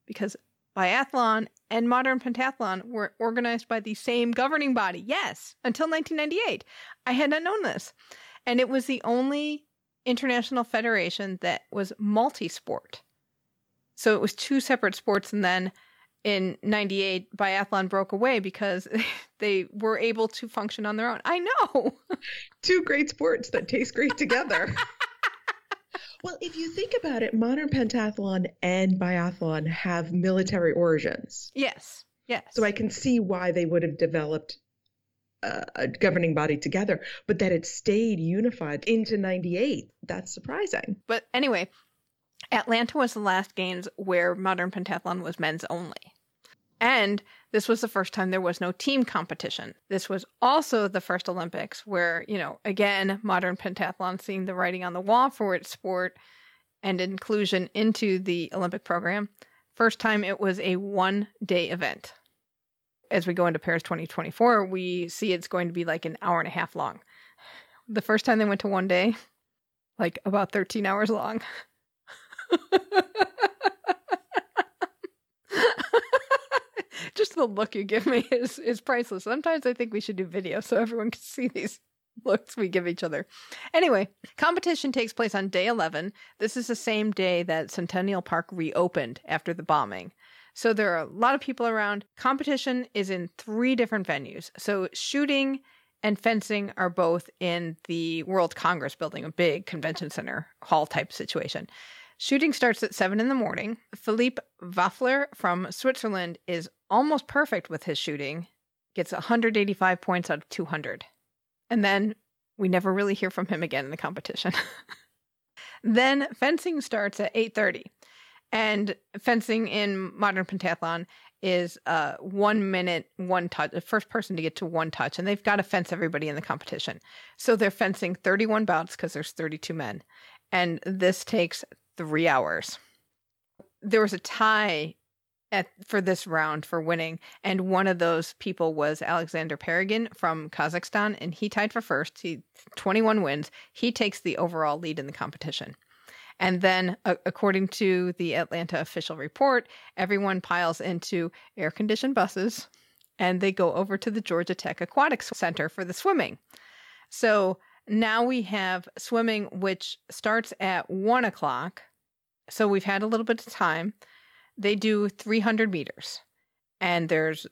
because biathlon and modern pentathlon were organized by the same governing body. Yes, until 1998. I had not known this. And it was the only international federation that was multi sport. So it was two separate sports. And then in 98, biathlon broke away because <laughs> they were able to function on their own. I know. Two great sports that taste great together. <laughs> Well, if you think about it, modern pentathlon and biathlon have military origins. Yes. Yes. So I can see why they would have developed uh, a governing body together, but that it stayed unified into 98, that's surprising. But anyway, Atlanta was the last games where modern pentathlon was men's only. And this was the first time there was no team competition. This was also the first Olympics where, you know, again, modern pentathlon seeing the writing on the wall for its sport and inclusion into the Olympic program. First time it was a one day event. As we go into Paris 2024, we see it's going to be like an hour and a half long. The first time they went to one day, like about 13 hours long. <laughs> <laughs> Just the look you give me is is priceless. Sometimes I think we should do video so everyone can see these <laughs> looks we give each other. Anyway, competition takes place on day 11. This is the same day that Centennial Park reopened after the bombing. So there are a lot of people around. Competition is in three different venues. So shooting and fencing are both in the World Congress building, a big convention center hall type situation. Shooting starts at 7 in the morning. Philippe Waffler from Switzerland is almost perfect with his shooting, gets 185 points out of 200. And then we never really hear from him again in the competition. <laughs> then fencing starts at 8:30. And fencing in modern pentathlon is uh, one minute, one touch, the first person to get to one touch, and they've got to fence everybody in the competition. So they're fencing 31 bouts because there's 32 men. And this takes three hours. There was a tie at, for this round for winning, and one of those people was Alexander Parygin from Kazakhstan, and he tied for first. He 21 wins. He takes the overall lead in the competition. And then, according to the Atlanta official report, everyone piles into air conditioned buses and they go over to the Georgia Tech Aquatics Center for the swimming. So now we have swimming, which starts at one o'clock. So we've had a little bit of time. They do 300 meters, and there's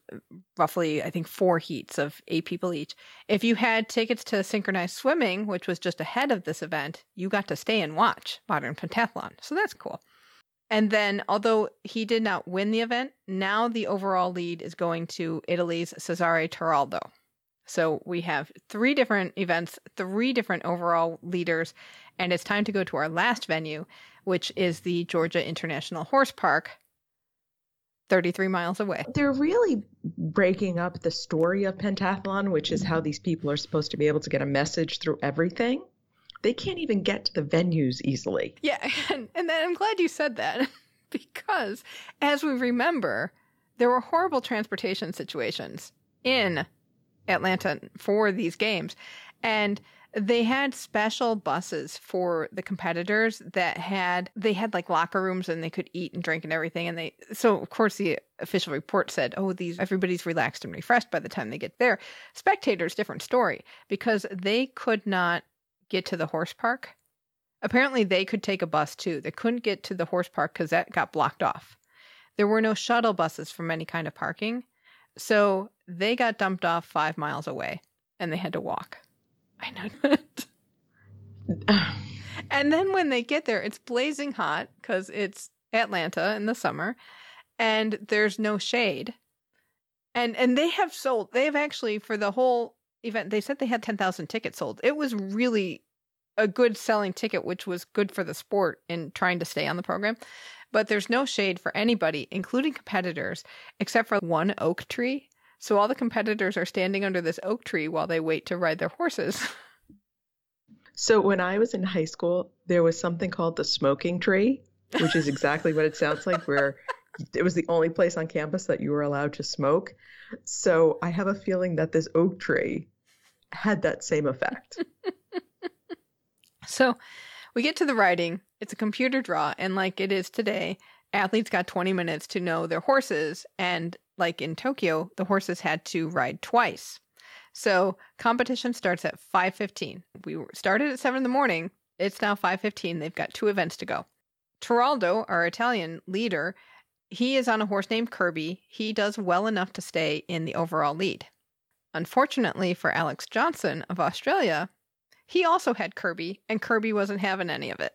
roughly, I think, four heats of eight people each. If you had tickets to synchronized swimming, which was just ahead of this event, you got to stay and watch modern pentathlon. So that's cool. And then, although he did not win the event, now the overall lead is going to Italy's Cesare Toraldo. So we have three different events, three different overall leaders, and it's time to go to our last venue, which is the Georgia International Horse Park, 33 miles away. They're really breaking up the story of pentathlon, which is how these people are supposed to be able to get a message through everything. They can't even get to the venues easily. Yeah, and, and then I'm glad you said that <laughs> because as we remember, there were horrible transportation situations in Atlanta for these games. And they had special buses for the competitors that had they had like locker rooms and they could eat and drink and everything and they so of course the official report said oh these everybody's relaxed and refreshed by the time they get there. Spectators different story because they could not get to the horse park. Apparently they could take a bus too. They couldn't get to the horse park because that got blocked off. There were no shuttle buses from any kind of parking so they got dumped off five miles away and they had to walk I know. <laughs> and then when they get there, it's blazing hot because it's Atlanta in the summer, and there's no shade. And and they have sold. They have actually for the whole event. They said they had ten thousand tickets sold. It was really a good selling ticket, which was good for the sport in trying to stay on the program. But there's no shade for anybody, including competitors, except for one oak tree so all the competitors are standing under this oak tree while they wait to ride their horses. <laughs> So when I was in high school, there was something called the smoking tree, which is exactly what it sounds like, where <laughs> it was the only place on campus that you were allowed to smoke. So I have a feeling that this oak tree had that same effect. <laughs> so we get to the riding. It's a computer draw, and like it is today, athletes got 20 minutes to know their horses and like in Tokyo, the horses had to ride twice. So competition starts at 5:15. We started at 7 in the morning. It's now 5:15. They've got two events to go. Toraldo, our Italian leader, he is on a horse named Kirby. He does well enough to stay in the overall lead. Unfortunately for Alex Johnson of Australia, he also had Kirby, and Kirby wasn't having any of it.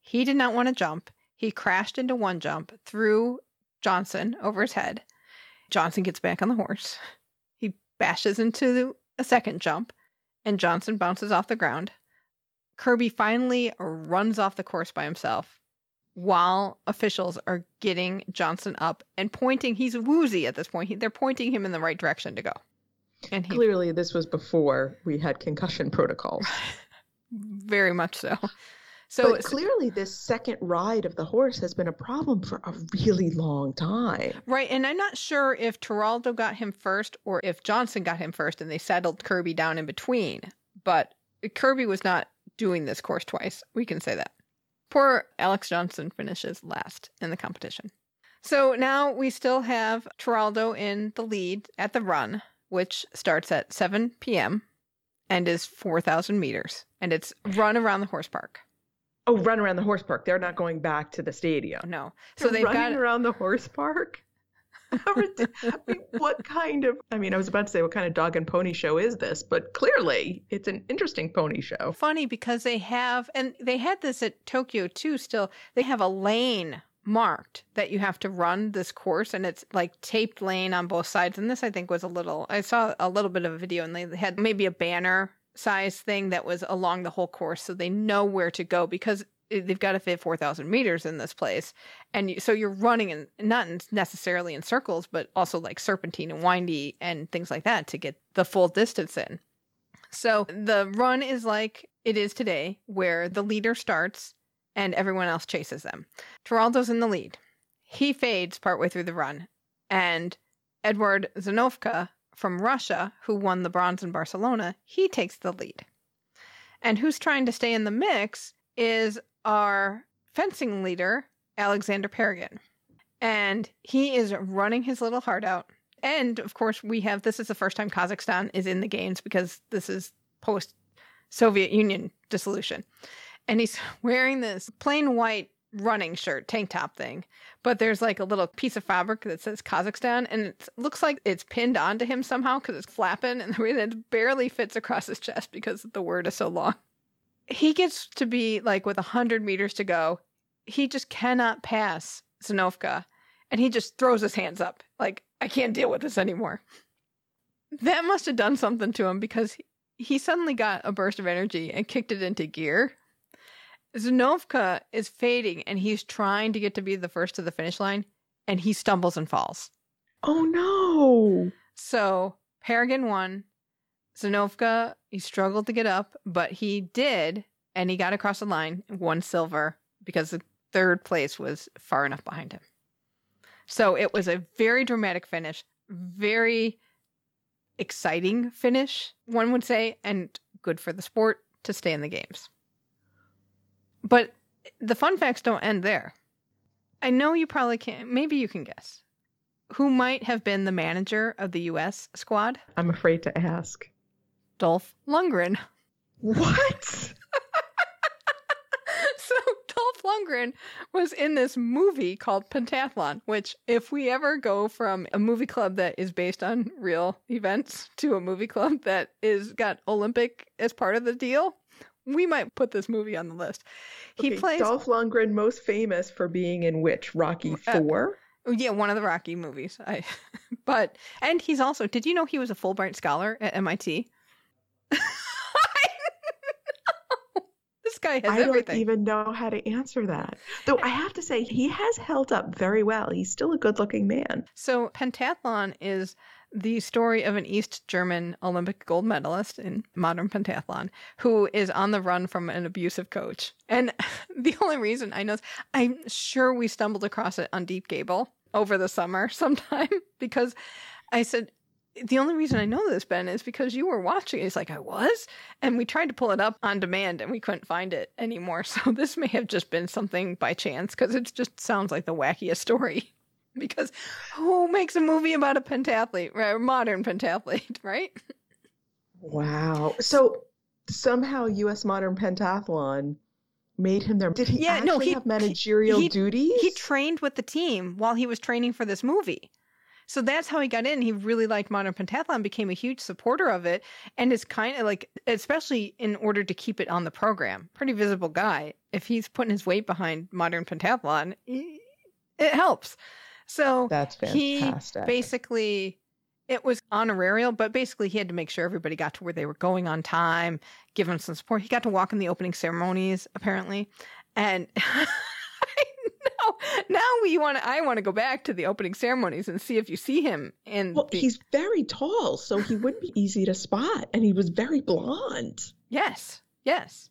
He did not want to jump. He crashed into one jump, threw Johnson over his head. Johnson gets back on the horse. He bashes into a second jump, and Johnson bounces off the ground. Kirby finally runs off the course by himself while officials are getting Johnson up and pointing. He's woozy at this point. He, they're pointing him in the right direction to go. And he Clearly, this was before we had concussion protocols. <laughs> very much so. So but clearly, this second ride of the horse has been a problem for a really long time. Right, and I'm not sure if Toraldo got him first or if Johnson got him first and they settled Kirby down in between. But Kirby was not doing this course twice. We can say that. Poor Alex Johnson finishes last in the competition. So now we still have Toraldo in the lead at the run, which starts at 7 p.m. and is 4,000 meters. And it's run around the horse park. Oh, run around the horse park. They're not going back to the stadium. No. So So they've running got around the horse park. <laughs> I mean, what kind of? I mean, I was about to say, what kind of dog and pony show is this? But clearly, it's an interesting pony show. funny because they have, and they had this at Tokyo too. Still, they have a lane marked that you have to run this course, and it's like taped lane on both sides. And this, I think, was a little. I saw a little bit of a video, and they had maybe a banner size thing that was along the whole course, so they know where to go because they've got to fit four thousand meters in this place, and so you're running in not necessarily in circles, but also like serpentine and windy and things like that to get the full distance in. So the run is like it is today, where the leader starts and everyone else chases them. Toraldo's in the lead. He fades partway through the run, and Edward Zenovka from Russia, who won the bronze in Barcelona, he takes the lead. And who's trying to stay in the mix is our fencing leader, Alexander Parygin. And he is running his little heart out. And of course, we have this is the first time Kazakhstan is in the games because this is post Soviet Union dissolution. And he's <laughs> wearing this plain white running shirt, tank top thing. But there's like a little piece of fabric that says Kazakhstan, and it looks like it's pinned onto him somehow because it's flapping, and the way that it barely fits across his chest because the word is so long. He gets to be like with 100 meters to go. He just cannot pass Zenovka, and he just throws his hands up like, I can't deal with this anymore. That must have done something to him because he suddenly got a burst of energy and kicked it into gear. Zenovka is fading and he's trying to get to be the first to the finish line and he stumbles and falls. Oh no! So Parygin won. Zenovka, he struggled to get up, but he did, and he got across the line, won silver because the third place was far enough behind him. So it was a very dramatic finish, very exciting finish, one would say, and good for the sport to stay in the games. But the fun facts don't end there. I know you probably can't, maybe you can guess. Who might have been the manager of the US squad? I'm afraid to ask. Dolph Lundgren. <laughs> What? <laughs> so Dolph Lundgren was in this movie called Pentathlon, which if we ever go from a movie club that is based on real events to a movie club that is got Olympic as part of the deal, we might put this movie on the list. He Okay, plays Dolph Lundgren, most famous for being in which Rocky Uh, Four. yeah, one of the Rocky movies. I <laughs> but and he's also did you know he was a Fulbright scholar at MIT? <laughs> this guy has I don't even know how to answer that. Though I have to say, he has held up very well. He's still a good-looking man. So, pentathlon is the story of an East German Olympic gold medalist in modern pentathlon who is on the run from an abusive coach. And <laughs> the only reason I know, I'm sure we stumbled across it on Deep Gable over the summer <laughs> sometime because I said, the only reason I know this, Ben, is because you were watching. He's like, I was? And we tried to pull it up on demand and we couldn't find it anymore. <laughs> So this may have just been something by chance because it just sounds like the wackiest story. <laughs> because who makes a movie about a pentathlete, right? a modern pentathlete, <laughs> right? Wow. So somehow U.S. Modern Pentathlon made him their. Did he Yeah, actually no, he- have managerial he- duties? He trained with the team while he was training for this movie. So that's how he got in. He really liked modern pentathlon, became a huge supporter of it, and is kind of like, especially in order to keep it on the program. Pretty visible guy. If he's putting his weight behind modern pentathlon, it helps. So That's he basically it was honorarial, but basically he had to make sure everybody got to where they were going on time, give him some support. He got to walk in the opening ceremonies apparently, and <laughs> I know now we want to. I want to go back to the opening ceremonies and see if you see him in. Well, the, he's very tall, so he would be easy to spot, and he was very blonde. yes, yes.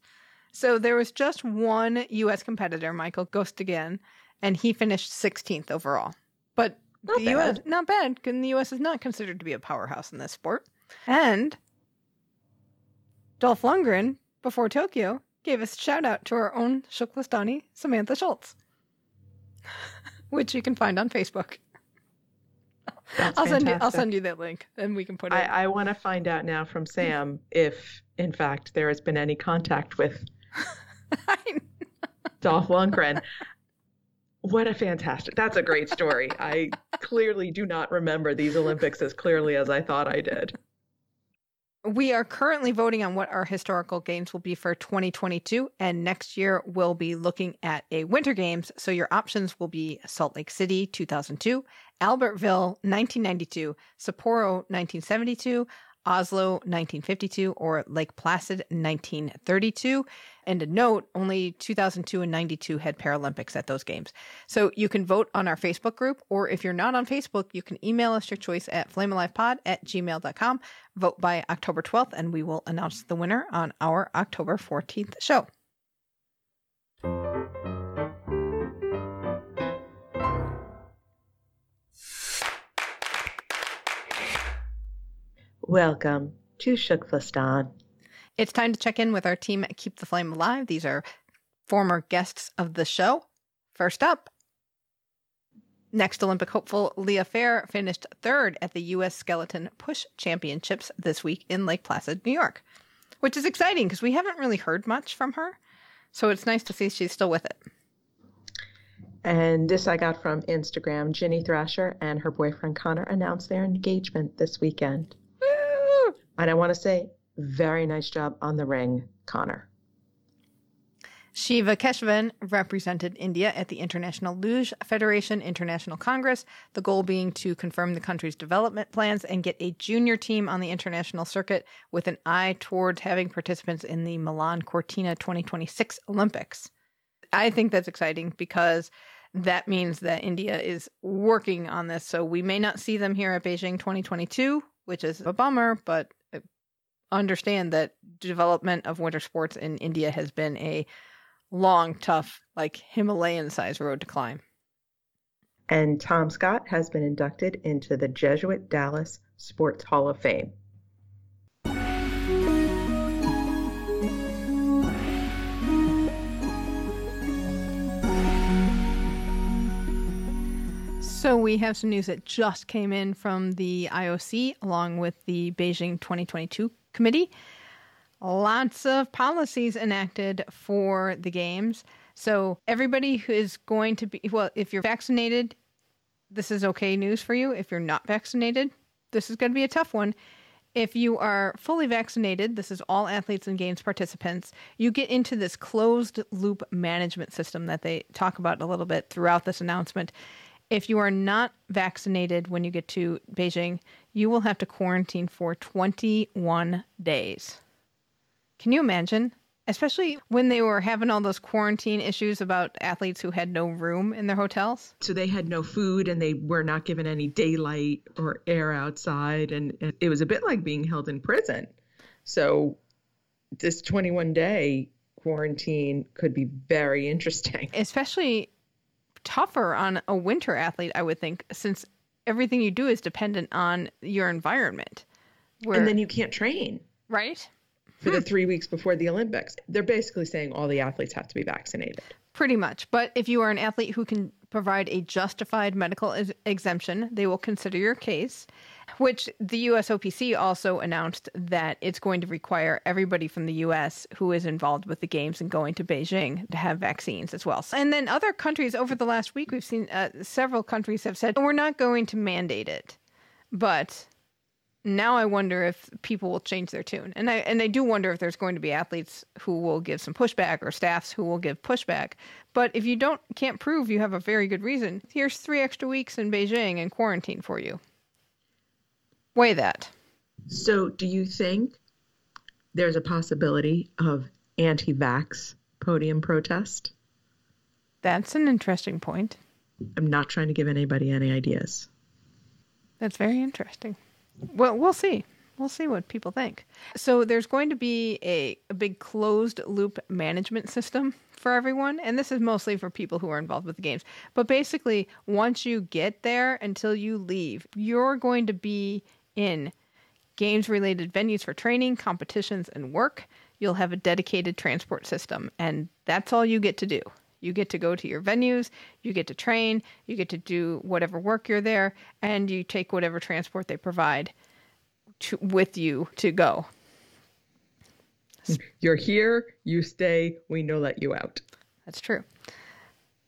So there was just one U.S. competitor, Michael Gostigan, and he finished 16th overall. But Not the U.S. not bad, and the U.S. is not considered to be a powerhouse in this sport. And Dolph Lundgren, before Tokyo, gave us a shout out to our own Shuklistani, Samantha Schultz, <laughs> which you can find on Facebook. That's I'll send you. I'll send you that link, and we can put it. I, I want to find out now from Sam if, in fact, there has been any contact with <laughs> Dolph Lundgren. <laughs> What a fantastic! That's a great story. I clearly do not remember these Olympics as clearly as I thought I did. We are currently voting on what our historical games will be for 2022, and next year we'll be looking at a Winter Games. So your options will be Salt Lake City 2002, Albertville 1992, Sapporo 1972, Oslo 1952, or Lake Placid 1932. And a note, only 2002 and 92 had Paralympics at those games. So you can vote on our Facebook group, or if you're not on Facebook, you can email us your choice at flamealivepod at gmail.com. Vote by October 12th, and we will announce the winner on our October 14th show. Welcome to Shukflistan. It's time to check in with our team at Keep the Flame Alive. These are former guests of the show. First up, next Olympic hopeful Leah Fair finished third at the U.S. Skeleton Push Championships this week in Lake Placid, New York, which is exciting because we haven't really heard much from her. So it's nice to see she's still with it. And this I got from Instagram. Ginny Thrasher and her boyfriend Connor announced their engagement this weekend. And I want to say, very nice job on the ring, Connor. Shiva Keshavan represented India at the International Luge Federation International Congress, the goal being to confirm the country's development plans and get a junior team on the international circuit with an eye towards having participants in the Milan Cortina 2026 Olympics. I think that's exciting because that means that India is working on this. So we may not see them here at Beijing 2022, which is a bummer, but understand that development of winter sports in India has been a long, tough, like Himalayan sized road to climb. And Tom Scott has been inducted into the Jesuit Dallas Sports Hall of Fame. So we have some news that just came in from the IOC along with the Beijing 2022 committee. Lots of policies enacted for the games. So everybody who is going to be well, if you're vaccinated, this is okay news for you. If you're not vaccinated, this is going to be a tough one. If you are fully vaccinated, this is all athletes and games participants, you get into this closed loop management system that they talk about a little bit throughout this announcement. If you are not vaccinated when you get to Beijing, you will have to quarantine for 21 days. Can you imagine? Especially when they were having all those quarantine issues about athletes who had no room in their hotels. So they had no food and they were not given any daylight or air outside. And, and it was a bit like being held in prison. So this 21 day quarantine could be very interesting. Especially tougher on a winter athlete, I would think, since everything you do is dependent on your environment. Where, And then you can't train right? for the hmm. three weeks before the Olympics. They're basically saying all the athletes have to be vaccinated. Pretty much. But if you are an athlete who can provide a justified medical ex- exemption, they will consider your case. Which the USOPC also announced that it's going to require everybody from the US who is involved with the games and going to Beijing to have vaccines as well. And then other countries over the last week, we've seen uh, several countries have said, we're not going to mandate it. But now I wonder if people will change their tune. And I and I do wonder if there's going to be athletes who will give some pushback or staffs who will give pushback. But if you don't can't prove you have a very good reason, here's 3 extra weeks in Beijing and quarantine for you. Weigh that. So, do you think there's a possibility of anti-vax podium protest? That's an interesting point. I'm not trying to give anybody any ideas. That's very interesting. Well, we'll see. We'll see what people think. So there's going to be a, a big closed loop management system for everyone, and this is mostly for people who are involved with the games. But basically, once you get there until you leave, you're going to be in games related venues for training, competitions, and work. You'll have a dedicated transport system, and that's all you get to do. You get to go to your venues, you get to train, you get to do whatever work you're there, and you take whatever transport they provide to, with you to go. You're here, you stay, we no let you out. That's true.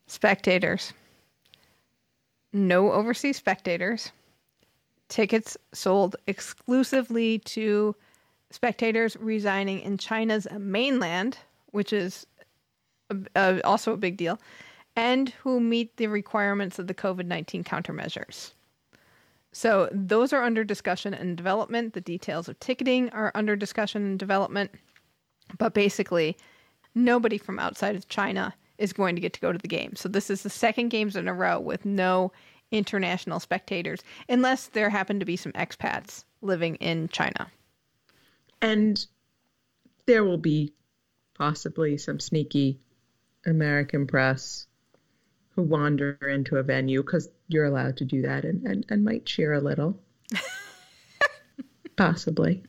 Spectators. No overseas spectators. Tickets sold exclusively to spectators residing in China's mainland, which is also a big deal, and who meet the requirements of the COVID 19 countermeasures. So those are under discussion and development. The details of ticketing are under discussion and development. But basically, nobody from outside of China is going to get to go to the game. So this is the second games in a row with no international spectators, unless there happen to be some expats living in China. And there will be possibly some sneaky American press who wander into a venue because you're allowed to do that and, and, and might cheer a little. <laughs> Possibly.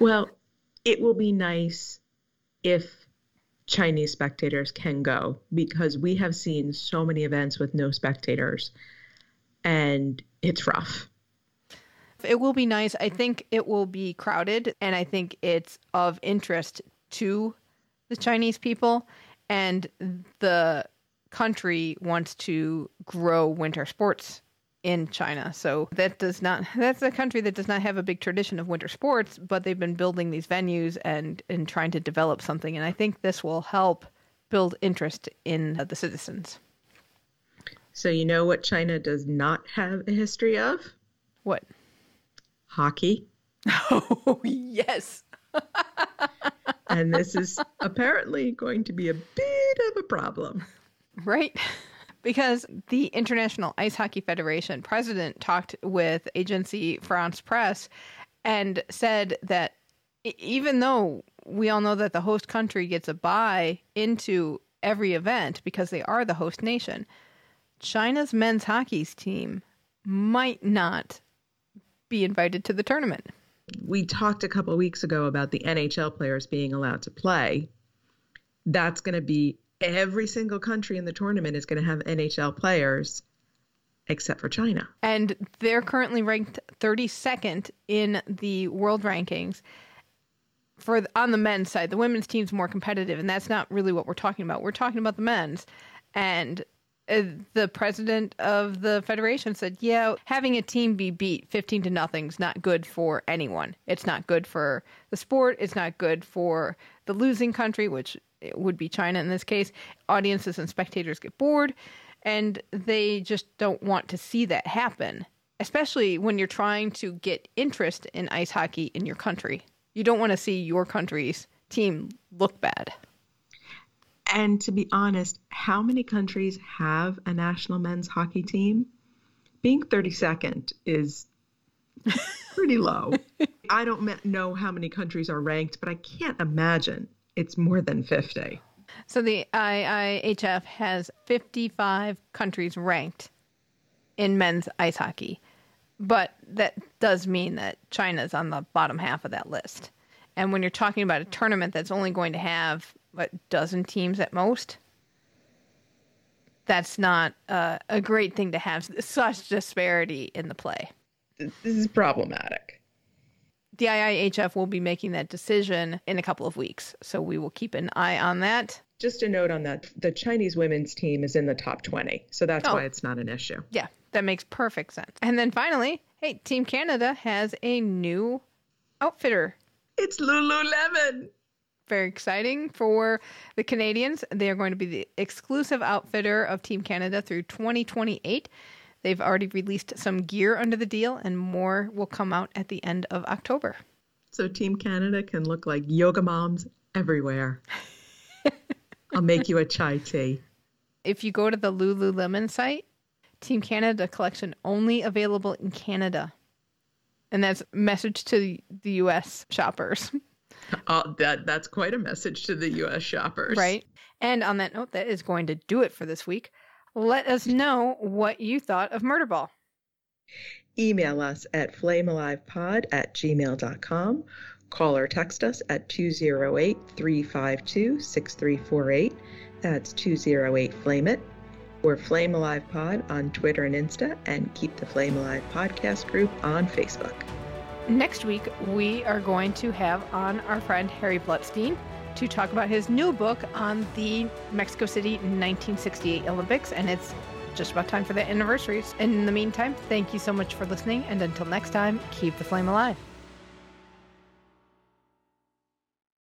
well, it will be nice if Chinese spectators can go because we have seen so many events with no spectators and it's rough. It will be nice. I think it will be crowded, and I think it's of interest to the Chinese people. And the country wants to grow winter sports in China. So that does not <laughs> that's a country that does not have a big tradition of winter sports, but they've been building these venues and and trying to develop something and I think this will help build interest in uh, the citizens. So you know what China does not have a history of? What? hockey. Oh, <laughs> <laughs> yes. and this is apparently going to be a bit of a problem. Right. Because the International Ice Hockey Federation president talked with agency France Presse and said that even though we all know that the host country gets a buy into every event because they are the host nation, China's men's hockey team might not be invited to the tournament. We talked a couple weeks ago about the NHL players being allowed to play. That's going to be every single country in the tournament is going to have NHL players except for China. And they're currently ranked 32nd in the world rankings for on the men's side. The women's team's more competitive and that's not really what we're talking about. We're talking about the men's and uh, the president of the federation said, "Yeah, having a team be beat 15 to nothing's not good for anyone. It's not good for the sport, it's not good for the losing country, which would be China in this case. Audiences and spectators get bored and they just don't want to see that happen, especially when you're trying to get interest in ice hockey in your country. You don't want to see your country's team look bad." And to be honest, how many countries have a national men's hockey team? Being 32nd is <laughs> pretty low. <laughs> I don't know how many countries are ranked, but I can't imagine it's more than 50. So the IIHF has 55 countries ranked in men's ice hockey. But that does mean that China's on the bottom half of that list. And when you're talking about a tournament that's only going to have what dozen teams at most that's not uh, a great thing to have such disparity in the play. This is problematic. The IIHF will be making that decision in a couple of weeks, so we will keep an eye on that. Just a note on that the Chinese women's team is in the top 20, so that's Oh. why it's not an issue. Yeah, that makes perfect sense. And then finally, hey, Team Canada has a new outfitter. It's Lululemon. Very exciting for the Canadians. They are going to be the exclusive outfitter of Team Canada through 2028. They've already released some gear under the deal, and more will come out at the end of October. So Team Canada can look like yoga moms everywhere. <laughs> I'll make you a chai tea. If you go to the Lululemon site, Team Canada collection only available in Canada. And that's message to the US shoppers. <laughs> Oh, that that's quite a message to the U.S. shoppers, Right. And on that note, that is going to do it for this week. Let us know what you thought of Murderball. Email us at flamealivepod at gmail.com. Call or text us at 208 352 6348. That's 208 Flame It. Or Flame Alive Pod on Twitter and Insta, and keep the Flame Alive podcast group on Facebook. Next week, we are going to have on our friend Harry Blutstein to talk about his new book on the Mexico City 1968 Olympics, and it's just about time for the anniversaries. In the meantime, thank you so much for listening, and until next time, keep the flame alive.